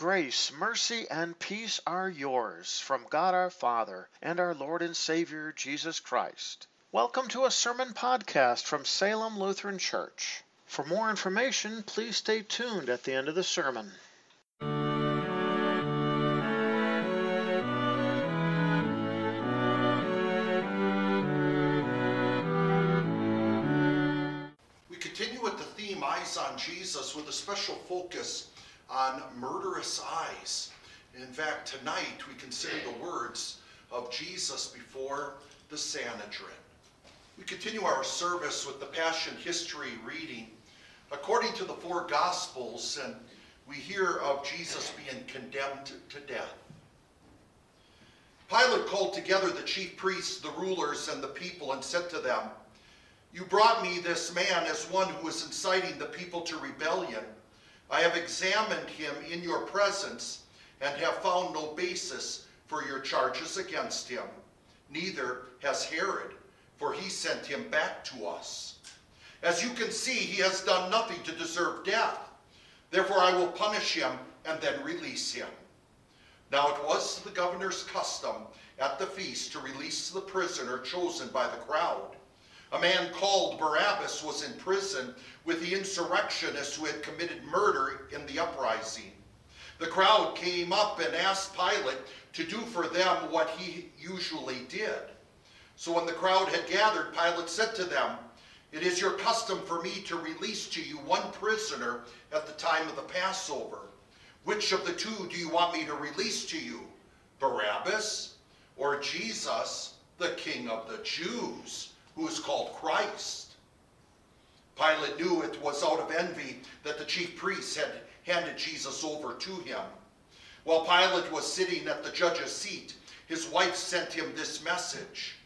Grace, mercy, and peace are yours from God our Father and our Lord and Savior Jesus Christ. Welcome to a sermon podcast from Salem Lutheran Church. For more information, please stay tuned at the end of the sermon. We continue with the theme Eyes on Jesus with a special focus on murderous eyes. In fact, tonight we consider the words of Jesus before the Sanhedrin. We continue our service with the Passion History reading according to the four Gospels, and we hear of Jesus being condemned to death. Pilate called together the chief priests, the rulers, and the people and said to them, You brought me this man as one who was inciting the people to rebellion. I have examined him in your presence and have found no basis for your charges against him. Neither has Herod, for he sent him back to us. As you can see, he has done nothing to deserve death. Therefore, I will punish him and then release him. Now, it was the governor's custom at the feast to release the prisoner chosen by the crowd. A man called Barabbas was in prison with the insurrectionists who had committed murder in the uprising. The crowd came up and asked Pilate to do for them what he usually did. So when the crowd had gathered, Pilate said to them, It is your custom for me to release to you one prisoner at the time of the Passover. Which of the two do you want me to release to you? Barabbas or Jesus, the King of the Jews, who is called Christ? Pilate knew it was out of envy that the chief priests had handed Jesus over to him. While Pilate was sitting at the judge's seat, his wife sent him this message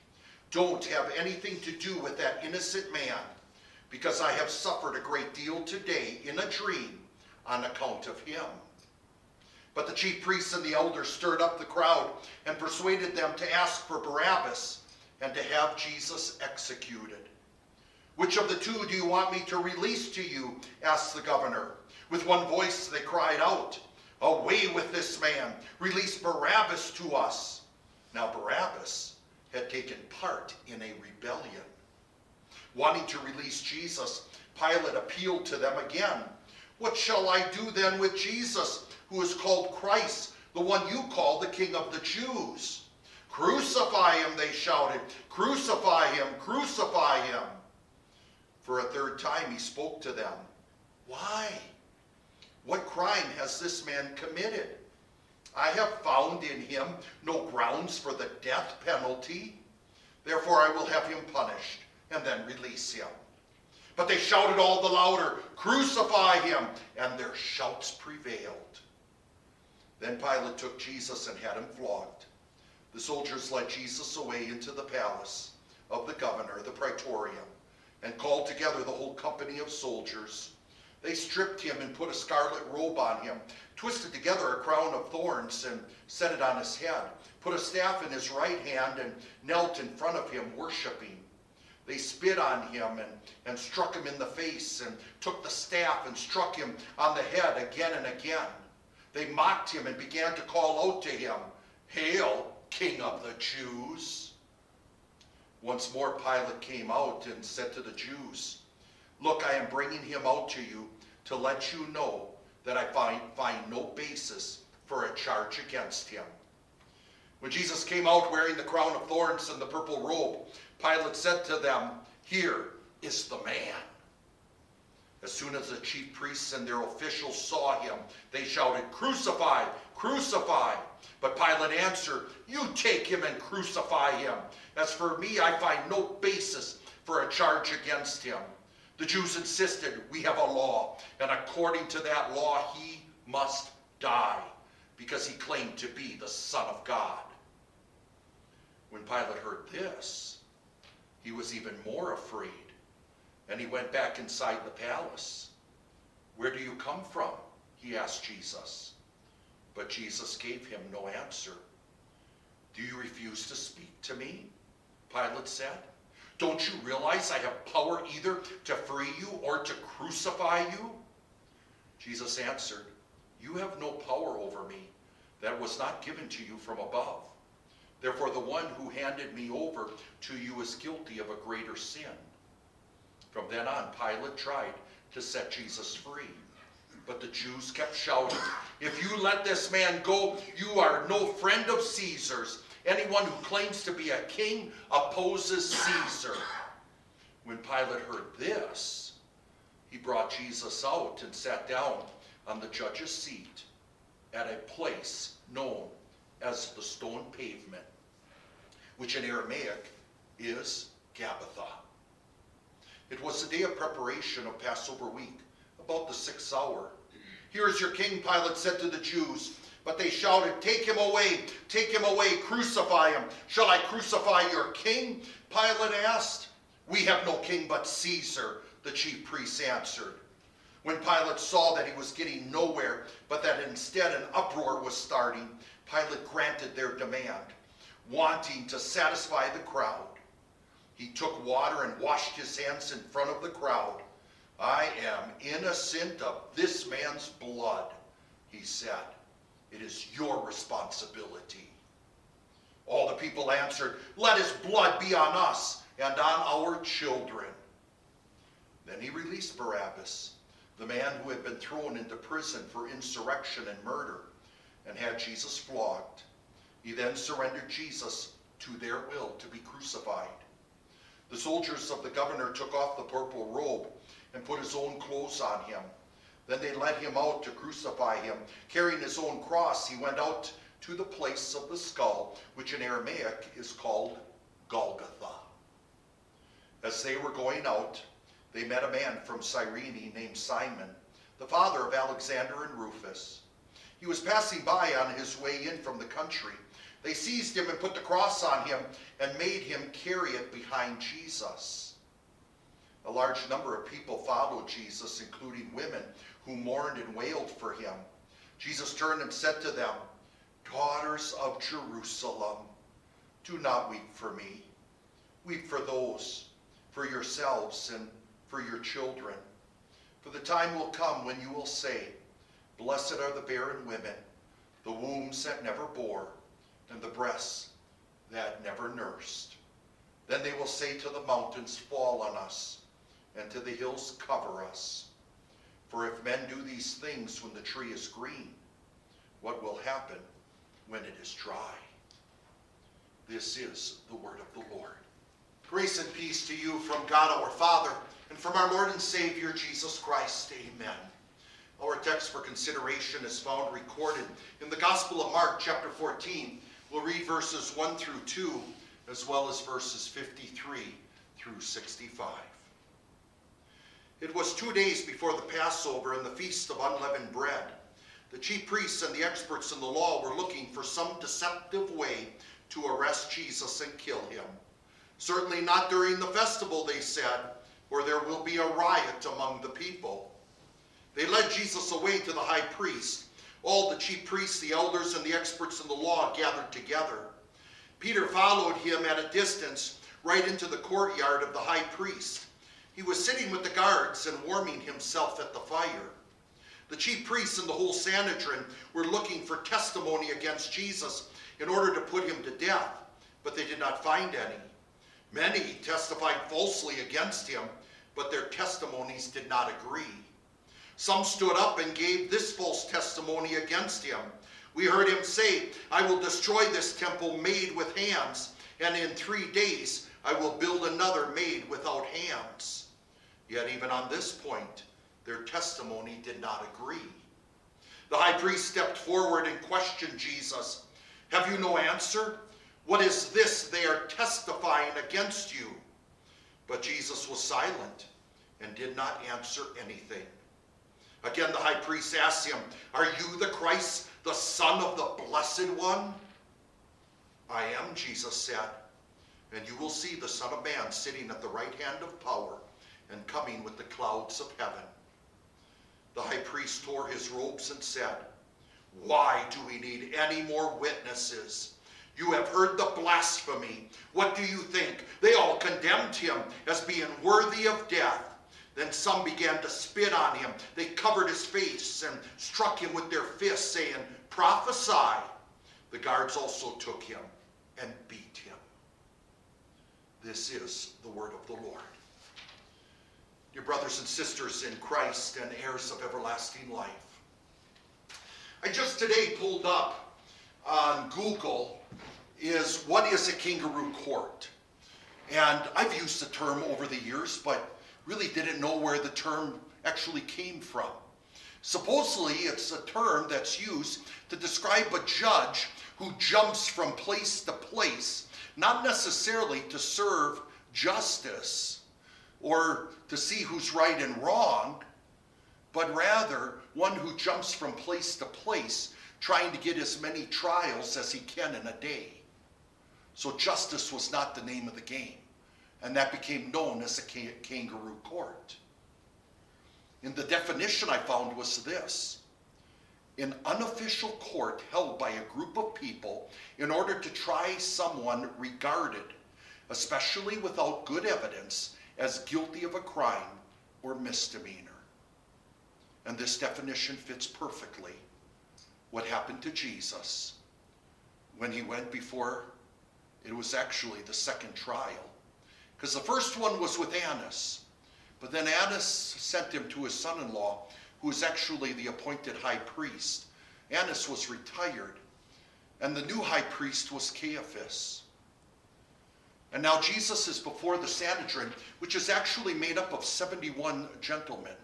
Don't have anything to do with that innocent man, because I have suffered a great deal today in a dream on account of him. But the chief priests and the elders stirred up the crowd and persuaded them to ask for Barabbas and to have Jesus executed. Which of the two do you want me to release to you? asked the governor. With one voice they cried out, Away with this man! Release Barabbas to us! Now Barabbas had taken part in a rebellion. Wanting to release Jesus, Pilate appealed to them again. What shall I do then with Jesus, who is called Christ, the one you call the King of the Jews? Crucify him, they shouted. Crucify him, crucify him. For a third time he spoke to them. Why? What crime has this man committed? I have found in him no grounds for the death penalty. Therefore I will have him punished and then release him. But they shouted all the louder, Crucify him! And their shouts prevailed. Then Pilate took Jesus and had him flogged. The soldiers led Jesus away into the palace of the governor, the praetorium, and called together the whole company of soldiers. They stripped him and put a scarlet robe on him, twisted together a crown of thorns and set it on his head, put a staff in his right hand, and knelt in front of him, worshiping. They spit on him and, and struck him in the face, and took the staff and struck him on the head again and again. They mocked him and began to call out to him, Hail, King of the Jews! Once more Pilate came out and said to the Jews, Look, I am bringing him out to you to let you know that I find, find no basis for a charge against him. When Jesus came out wearing the crown of thorns and the purple robe, Pilate said to them, Here is the man. As soon as the chief priests and their officials saw him, they shouted, Crucify! Crucify! But Pilate answered, You take him and crucify him. As for me, I find no basis for a charge against him. The Jews insisted, We have a law, and according to that law, he must die, because he claimed to be the Son of God. When Pilate heard this, he was even more afraid, and he went back inside the palace. Where do you come from? He asked Jesus. But Jesus gave him no answer. Do you refuse to speak to me? Pilate said. Don't you realize I have power either to free you or to crucify you? Jesus answered, You have no power over me. That was not given to you from above. Therefore, the one who handed me over to you is guilty of a greater sin. From then on, Pilate tried to set Jesus free. But the Jews kept shouting, If you let this man go, you are no friend of Caesar's. Anyone who claims to be a king opposes Caesar. When Pilate heard this, he brought Jesus out and sat down on the judge's seat at a place known as the stone pavement, which in Aramaic is Gabbatha. It was the day of preparation of Passover week, about the sixth hour. Here is your king, Pilate said to the Jews. But they shouted, Take him away, take him away, crucify him. Shall I crucify your king? Pilate asked. We have no king but Caesar, the chief priests answered. When Pilate saw that he was getting nowhere, but that instead an uproar was starting, Pilate granted their demand, wanting to satisfy the crowd. He took water and washed his hands in front of the crowd. I am innocent of this man's blood, he said. It is your responsibility. All the people answered, Let his blood be on us and on our children. Then he released Barabbas, the man who had been thrown into prison for insurrection and murder, and had Jesus flogged. He then surrendered Jesus to their will to be crucified. The soldiers of the governor took off the purple robe and put his own clothes on him. Then they led him out to crucify him. Carrying his own cross, he went out to the place of the skull, which in Aramaic is called Golgotha. As they were going out, they met a man from Cyrene named Simon, the father of Alexander and Rufus. He was passing by on his way in from the country. They seized him and put the cross on him and made him carry it behind Jesus. A large number of people followed Jesus, including women who mourned and wailed for him. Jesus turned and said to them, Daughters of Jerusalem, do not weep for me. Weep for those, for yourselves, and for your children. For the time will come when you will say, Blessed are the barren women, the wombs that never bore, and the breasts that never nursed. Then they will say to the mountains, Fall on us, and to the hills, Cover us. For if men do these things when the tree is green, what will happen when it is dry? This is the word of the Lord. Grace and peace to you from God our Father and from our Lord and Savior Jesus Christ. Amen. Our text for consideration is found recorded in the Gospel of Mark, chapter 14. We'll read verses 1 through 2, as well as verses 53 through 65. It was two days before the Passover and the Feast of Unleavened Bread. The chief priests and the experts in the law were looking for some deceptive way to arrest Jesus and kill him. Certainly not during the festival, they said, or there will be a riot among the people. They led Jesus away to the high priest. All the chief priests, the elders, and the experts in the law gathered together. Peter followed him at a distance right into the courtyard of the high priest. He was sitting with the guards and warming himself at the fire. The chief priests and the whole Sanhedrin were looking for testimony against Jesus in order to put him to death, but they did not find any. Many testified falsely against him, but their testimonies did not agree. Some stood up and gave this false testimony against him. We heard him say, I will destroy this temple made with hands, and in three days I will build another made without hands. Yet, even on this point, their testimony did not agree. The high priest stepped forward and questioned Jesus Have you no answer? What is this they are testifying against you? But Jesus was silent and did not answer anything. Again, the high priest asked him, Are you the Christ, the Son of the Blessed One? I am, Jesus said, and you will see the Son of Man sitting at the right hand of power and coming with the clouds of heaven. The high priest tore his robes and said, Why do we need any more witnesses? You have heard the blasphemy. What do you think? They all condemned him as being worthy of death. Then some began to spit on him. They covered his face and struck him with their fists, saying, Prophesy. The guards also took him and beat him. This is the word of the Lord. Dear brothers and sisters in Christ and heirs of everlasting life, I just today pulled up on Google is what is a kangaroo court? And I've used the term over the years, but really didn't know where the term actually came from. Supposedly, it's a term that's used to describe a judge who jumps from place to place, not necessarily to serve justice or to see who's right and wrong, but rather one who jumps from place to place, trying to get as many trials as he can in a day. So justice was not the name of the game and that became known as a kangaroo court. And the definition I found was this an unofficial court held by a group of people in order to try someone regarded, especially without good evidence, as guilty of a crime or misdemeanor. And this definition fits perfectly what happened to Jesus when he went before it was actually the second trial because the first one was with Annas. But then Annas sent him to his son in law, who was actually the appointed high priest. Annas was retired, and the new high priest was Caiaphas. And now Jesus is before the Sanhedrin, which is actually made up of 71 gentlemen,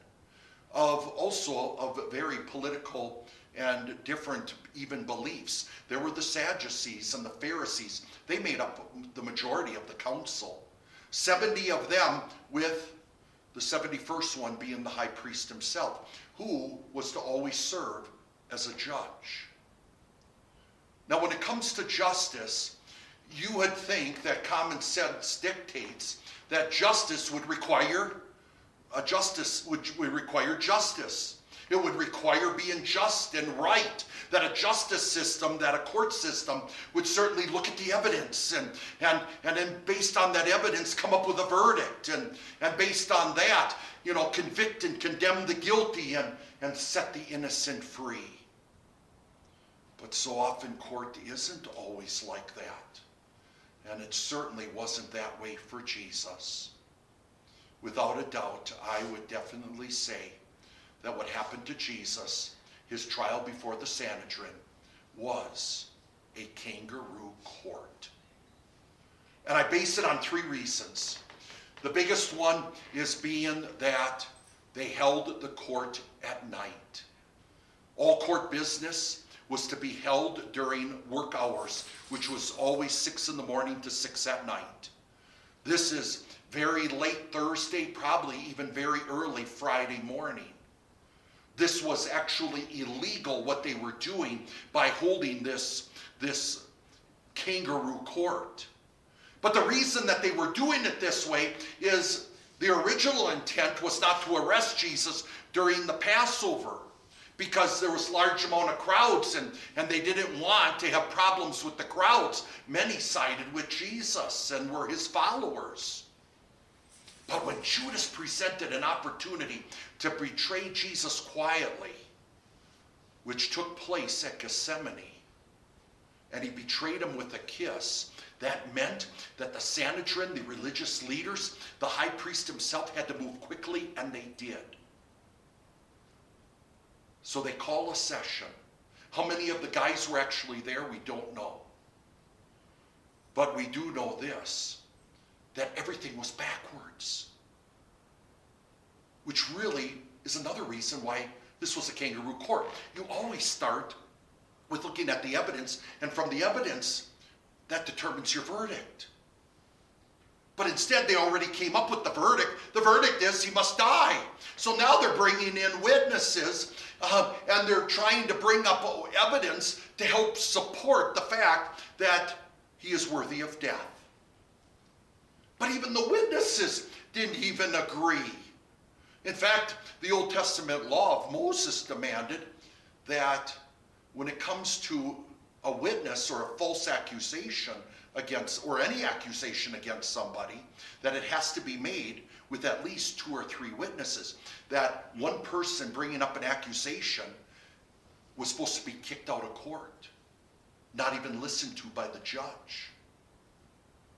of also of very political and different even beliefs. There were the Sadducees and the Pharisees. They made up the majority of the council. 70 of them with the 71st one being the high priest himself, who was to always serve as a judge. Now, when it comes to justice, you would think that common sense dictates that justice would require a justice would, would require justice. It would require being just and right, that a justice system, that a court system would certainly look at the evidence and, and, and then based on that evidence come up with a verdict and, and based on that, you know, convict and condemn the guilty and, and set the innocent free. But so often court isn't always like that. And it certainly wasn't that way for Jesus. Without a doubt, I would definitely say that what happened to Jesus, his trial before the Sanhedrin, was a kangaroo court. And I base it on three reasons. The biggest one is being that they held the court at night. All court business was to be held during work hours, which was always six in the morning to six at night. This is very late Thursday, probably even very early Friday morning. This was actually illegal what they were doing by holding this, this kangaroo court. But the reason that they were doing it this way is the original intent was not to arrest Jesus during the Passover because there was large amount of crowds and, and they didn't want to have problems with the crowds. Many sided with Jesus and were his followers. But when Judas presented an opportunity to betray Jesus quietly, which took place at Gethsemane, and he betrayed him with a kiss, that meant that the Sanhedrin, the religious leaders, the high priest himself had to move quickly, and they did. So they call a session. How many of the guys were actually there, we don't know. But we do know this that everything was backwards. Which really is another reason why this was a kangaroo court. You always start with looking at the evidence, and from the evidence, that determines your verdict. But instead, they already came up with the verdict. The verdict is he must die. So now they're bringing in witnesses uh, and they're trying to bring up evidence to help support the fact that he is worthy of death. But even the witnesses didn't even agree. In fact, the Old Testament law of Moses demanded that when it comes to a witness or a false accusation against, or any accusation against somebody, that it has to be made with at least two or three witnesses. That one person bringing up an accusation was supposed to be kicked out of court, not even listened to by the judge.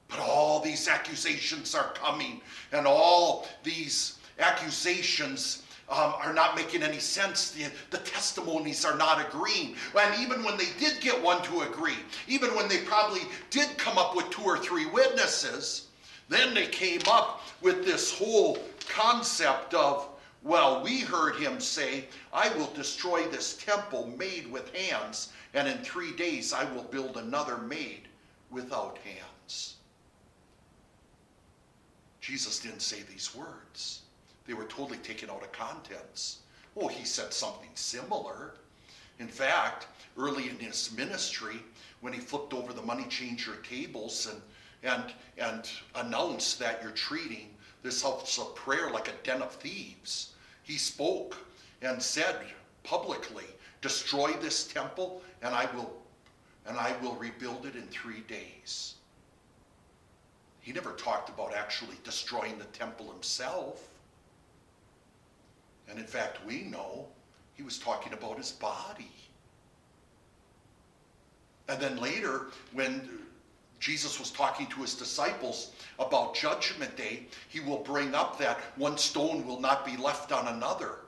But all these accusations are coming, and all these accusations um, are not making any sense. The, the testimonies are not agreeing. And even when they did get one to agree, even when they probably did come up with two or three witnesses, then they came up with this whole concept of, well, we heard him say, I will destroy this temple made with hands, and in three days I will build another made without hands. Jesus didn't say these words. They were totally taken out of context. Oh, he said something similar. In fact, early in his ministry, when he flipped over the money changer tables and and and announced that you're treating this house of prayer like a den of thieves, he spoke and said publicly, "Destroy this temple, and I will and I will rebuild it in three days." He never talked about actually destroying the temple himself. And in fact, we know he was talking about his body. And then later, when Jesus was talking to his disciples about Judgment Day, he will bring up that one stone will not be left on another.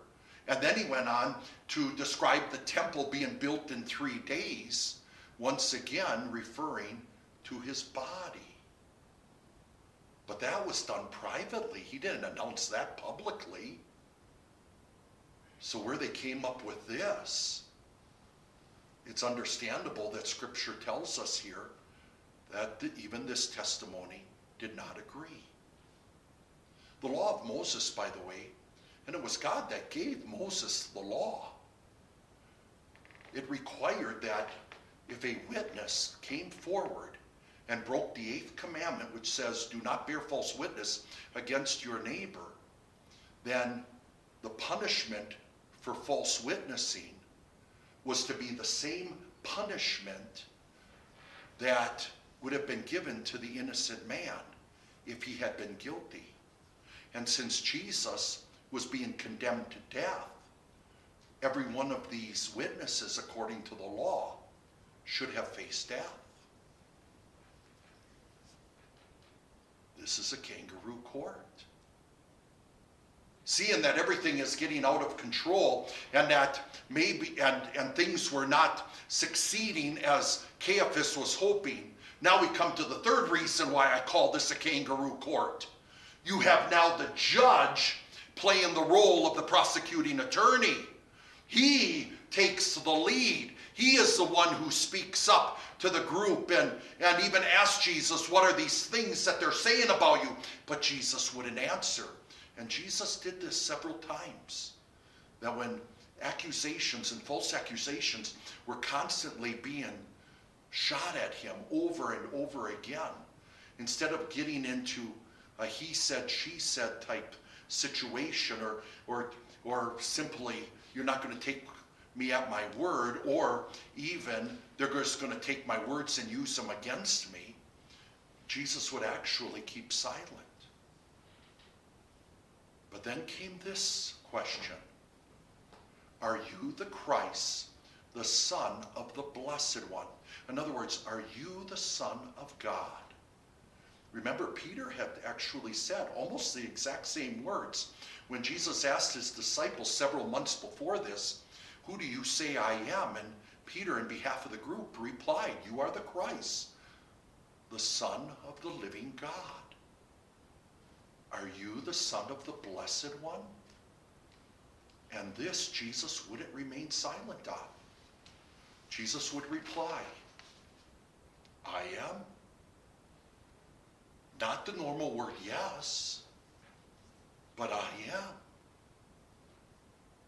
And then he went on to describe the temple being built in three days, once again referring to his body. But that was done privately. He didn't announce that publicly. So, where they came up with this, it's understandable that Scripture tells us here that even this testimony did not agree. The law of Moses, by the way, and it was God that gave Moses the law, it required that if a witness came forward and broke the eighth commandment, which says, Do not bear false witness against your neighbor, then the punishment for false witnessing was to be the same punishment that would have been given to the innocent man if he had been guilty. And since Jesus was being condemned to death, every one of these witnesses, according to the law, should have faced death. This is a kangaroo court seeing that everything is getting out of control and that maybe and, and things were not succeeding as Caiaphas was hoping. Now we come to the third reason why I call this a kangaroo court. You have now the judge playing the role of the prosecuting attorney. He takes the lead. He is the one who speaks up to the group and, and even asks Jesus, What are these things that they're saying about you? But Jesus wouldn't answer. And Jesus did this several times. That when accusations and false accusations were constantly being shot at him over and over again, instead of getting into a he said, she said type situation or, or, or simply, you're not going to take me at my word, or even they're just going to take my words and use them against me, Jesus would actually keep silent. But then came this question Are you the Christ, the Son of the Blessed One? In other words, are you the Son of God? Remember, Peter had actually said almost the exact same words when Jesus asked his disciples several months before this, Who do you say I am? And Peter, in behalf of the group, replied, You are the Christ, the Son of the living God. Are you the Son of the Blessed One? And this Jesus wouldn't remain silent on. Jesus would reply, I am. Not the normal word yes, but I am.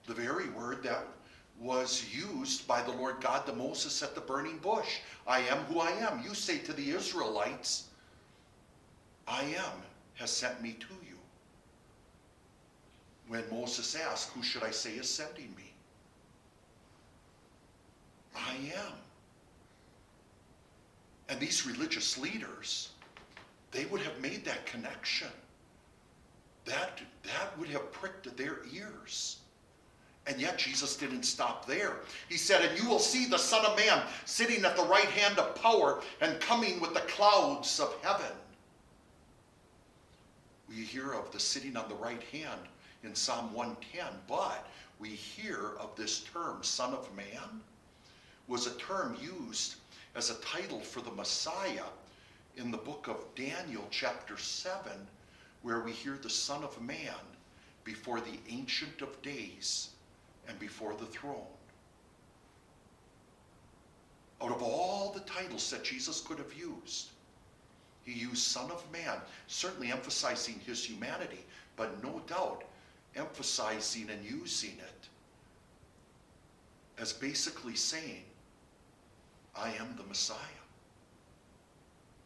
The very word that was used by the Lord God to Moses at the burning bush. I am who I am. You say to the Israelites, I am has sent me to you. When Moses asked, Who should I say is sending me? I am. And these religious leaders, they would have made that connection. That, that would have pricked their ears. And yet Jesus didn't stop there. He said, And you will see the Son of Man sitting at the right hand of power and coming with the clouds of heaven. We hear of the sitting on the right hand in Psalm 110, but we hear of this term, Son of Man, was a term used as a title for the Messiah in the book of Daniel, chapter 7, where we hear the Son of Man before the Ancient of Days and before the throne. Out of all the titles that Jesus could have used, he used Son of Man, certainly emphasizing his humanity, but no doubt emphasizing and using it as basically saying, I am the Messiah.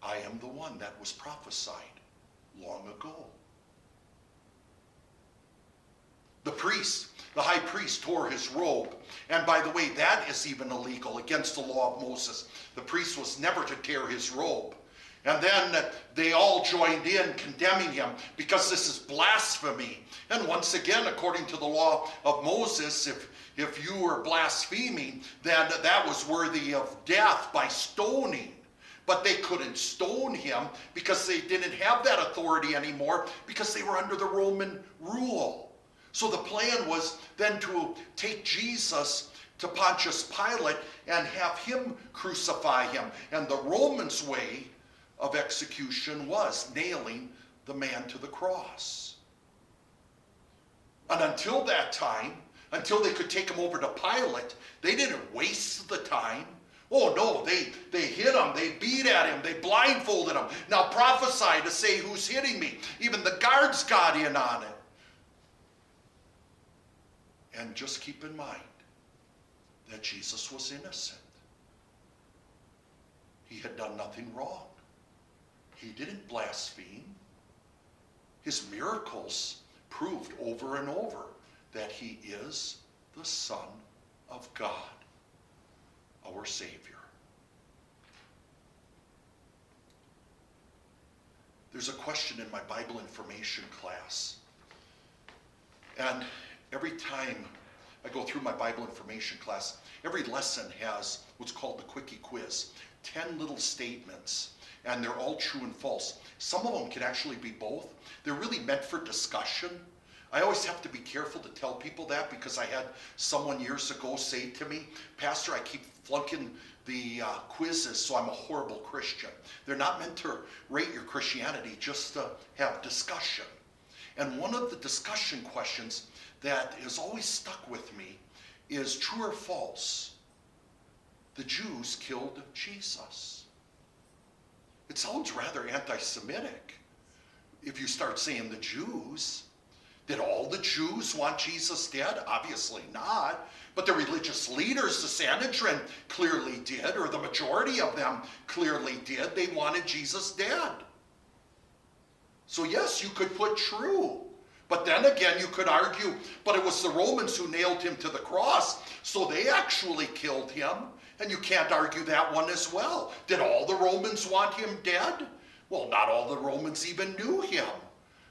I am the one that was prophesied long ago. The priest, the high priest, tore his robe. And by the way, that is even illegal against the law of Moses. The priest was never to tear his robe. And then they all joined in condemning him because this is blasphemy. And once again, according to the law of Moses, if, if you were blaspheming, then that was worthy of death by stoning. But they couldn't stone him because they didn't have that authority anymore because they were under the Roman rule. So the plan was then to take Jesus to Pontius Pilate and have him crucify him. And the Romans' way of execution was nailing the man to the cross. And until that time, until they could take him over to Pilate, they didn't waste the time. Oh no, they, they hit him, they beat at him, they blindfolded him. Now prophesy to say who's hitting me. Even the guards got in on it. And just keep in mind that Jesus was innocent. He had done nothing wrong. He didn't blaspheme. His miracles proved over and over that he is the Son of God, our Savior. There's a question in my Bible information class. And every time I go through my Bible information class, every lesson has what's called the quickie quiz 10 little statements and they're all true and false. Some of them can actually be both. They're really meant for discussion. I always have to be careful to tell people that because I had someone years ago say to me, Pastor, I keep flunking the uh, quizzes, so I'm a horrible Christian. They're not meant to rate your Christianity, just to have discussion. And one of the discussion questions that has always stuck with me is true or false? The Jews killed Jesus. It sounds rather anti Semitic if you start saying the Jews. Did all the Jews want Jesus dead? Obviously not. But the religious leaders, the Sanhedrin, clearly did, or the majority of them clearly did. They wanted Jesus dead. So, yes, you could put true. But then again, you could argue, but it was the Romans who nailed him to the cross, so they actually killed him. And you can't argue that one as well. Did all the Romans want him dead? Well, not all the Romans even knew him.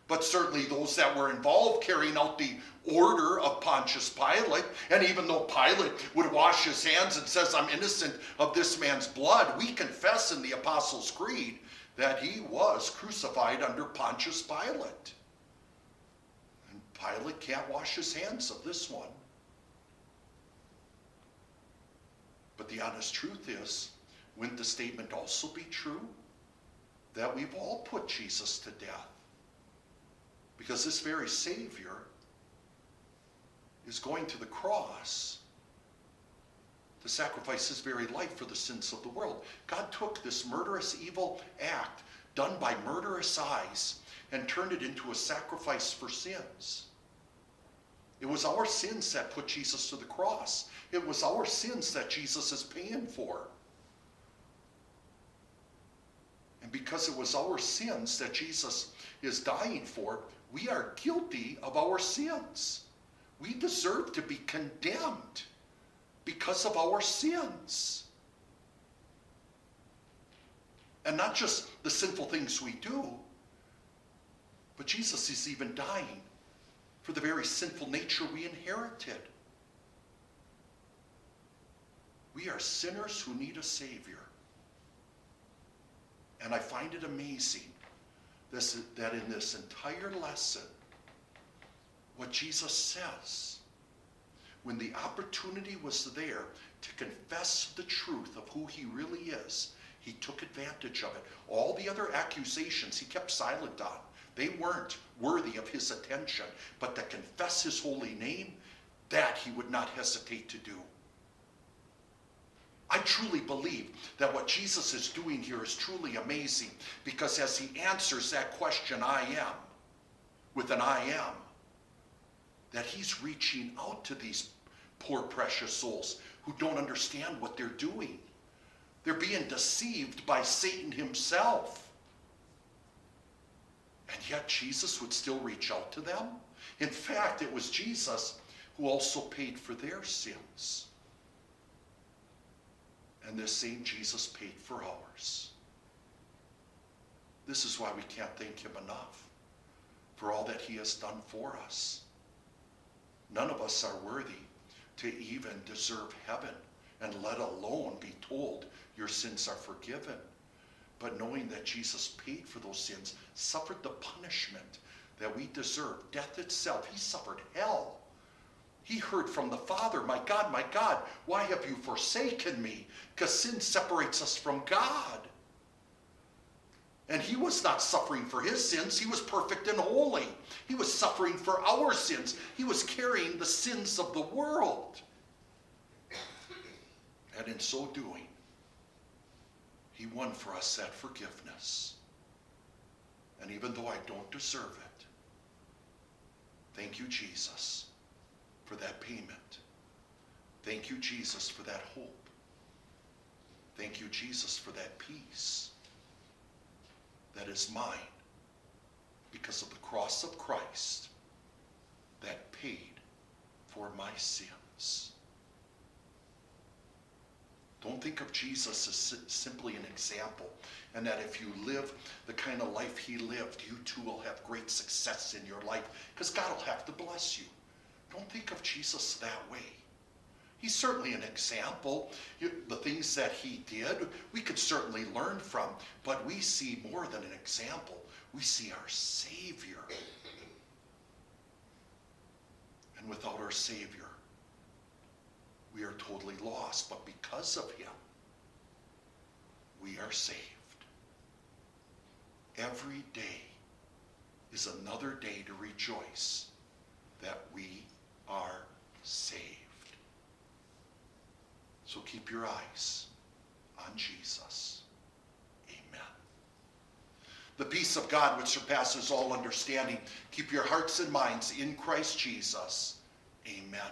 But certainly those that were involved carrying out the order of Pontius Pilate, and even though Pilate would wash his hands and says, I'm innocent of this man's blood, we confess in the Apostles' Creed that he was crucified under Pontius Pilate. And Pilate can't wash his hands of this one. But the honest truth is, wouldn't the statement also be true? That we've all put Jesus to death. Because this very Savior is going to the cross to sacrifice his very life for the sins of the world. God took this murderous, evil act done by murderous eyes and turned it into a sacrifice for sins. It was our sins that put Jesus to the cross. It was our sins that Jesus is paying for. And because it was our sins that Jesus is dying for, we are guilty of our sins. We deserve to be condemned because of our sins. And not just the sinful things we do, but Jesus is even dying for the very sinful nature we inherited. We are sinners who need a Savior. And I find it amazing this, that in this entire lesson, what Jesus says, when the opportunity was there to confess the truth of who he really is, he took advantage of it. All the other accusations he kept silent on. They weren't worthy of his attention. But to confess his holy name, that he would not hesitate to do. I truly believe that what Jesus is doing here is truly amazing because as he answers that question, I am, with an I am, that he's reaching out to these poor, precious souls who don't understand what they're doing. They're being deceived by Satan himself. And yet Jesus would still reach out to them. In fact, it was Jesus who also paid for their sins. And this same Jesus paid for ours. This is why we can't thank him enough for all that he has done for us. None of us are worthy to even deserve heaven, and let alone be told your sins are forgiven. But knowing that Jesus paid for those sins, suffered the punishment that we deserve, death itself, he suffered hell. He heard from the Father, My God, my God, why have you forsaken me? Because sin separates us from God. And he was not suffering for his sins. He was perfect and holy. He was suffering for our sins. He was carrying the sins of the world. And in so doing, he won for us that forgiveness. And even though I don't deserve it, thank you, Jesus, for that payment. Thank you, Jesus, for that hope. Thank you, Jesus, for that peace that is mine because of the cross of Christ that paid for my sins. Think of Jesus as simply an example, and that if you live the kind of life he lived, you too will have great success in your life because God will have to bless you. Don't think of Jesus that way. He's certainly an example. The things that he did, we could certainly learn from, but we see more than an example. We see our Savior. And without our Savior, we are totally lost. But because of him, we are saved. Every day is another day to rejoice that we are saved. So keep your eyes on Jesus. Amen. The peace of God, which surpasses all understanding, keep your hearts and minds in Christ Jesus. Amen.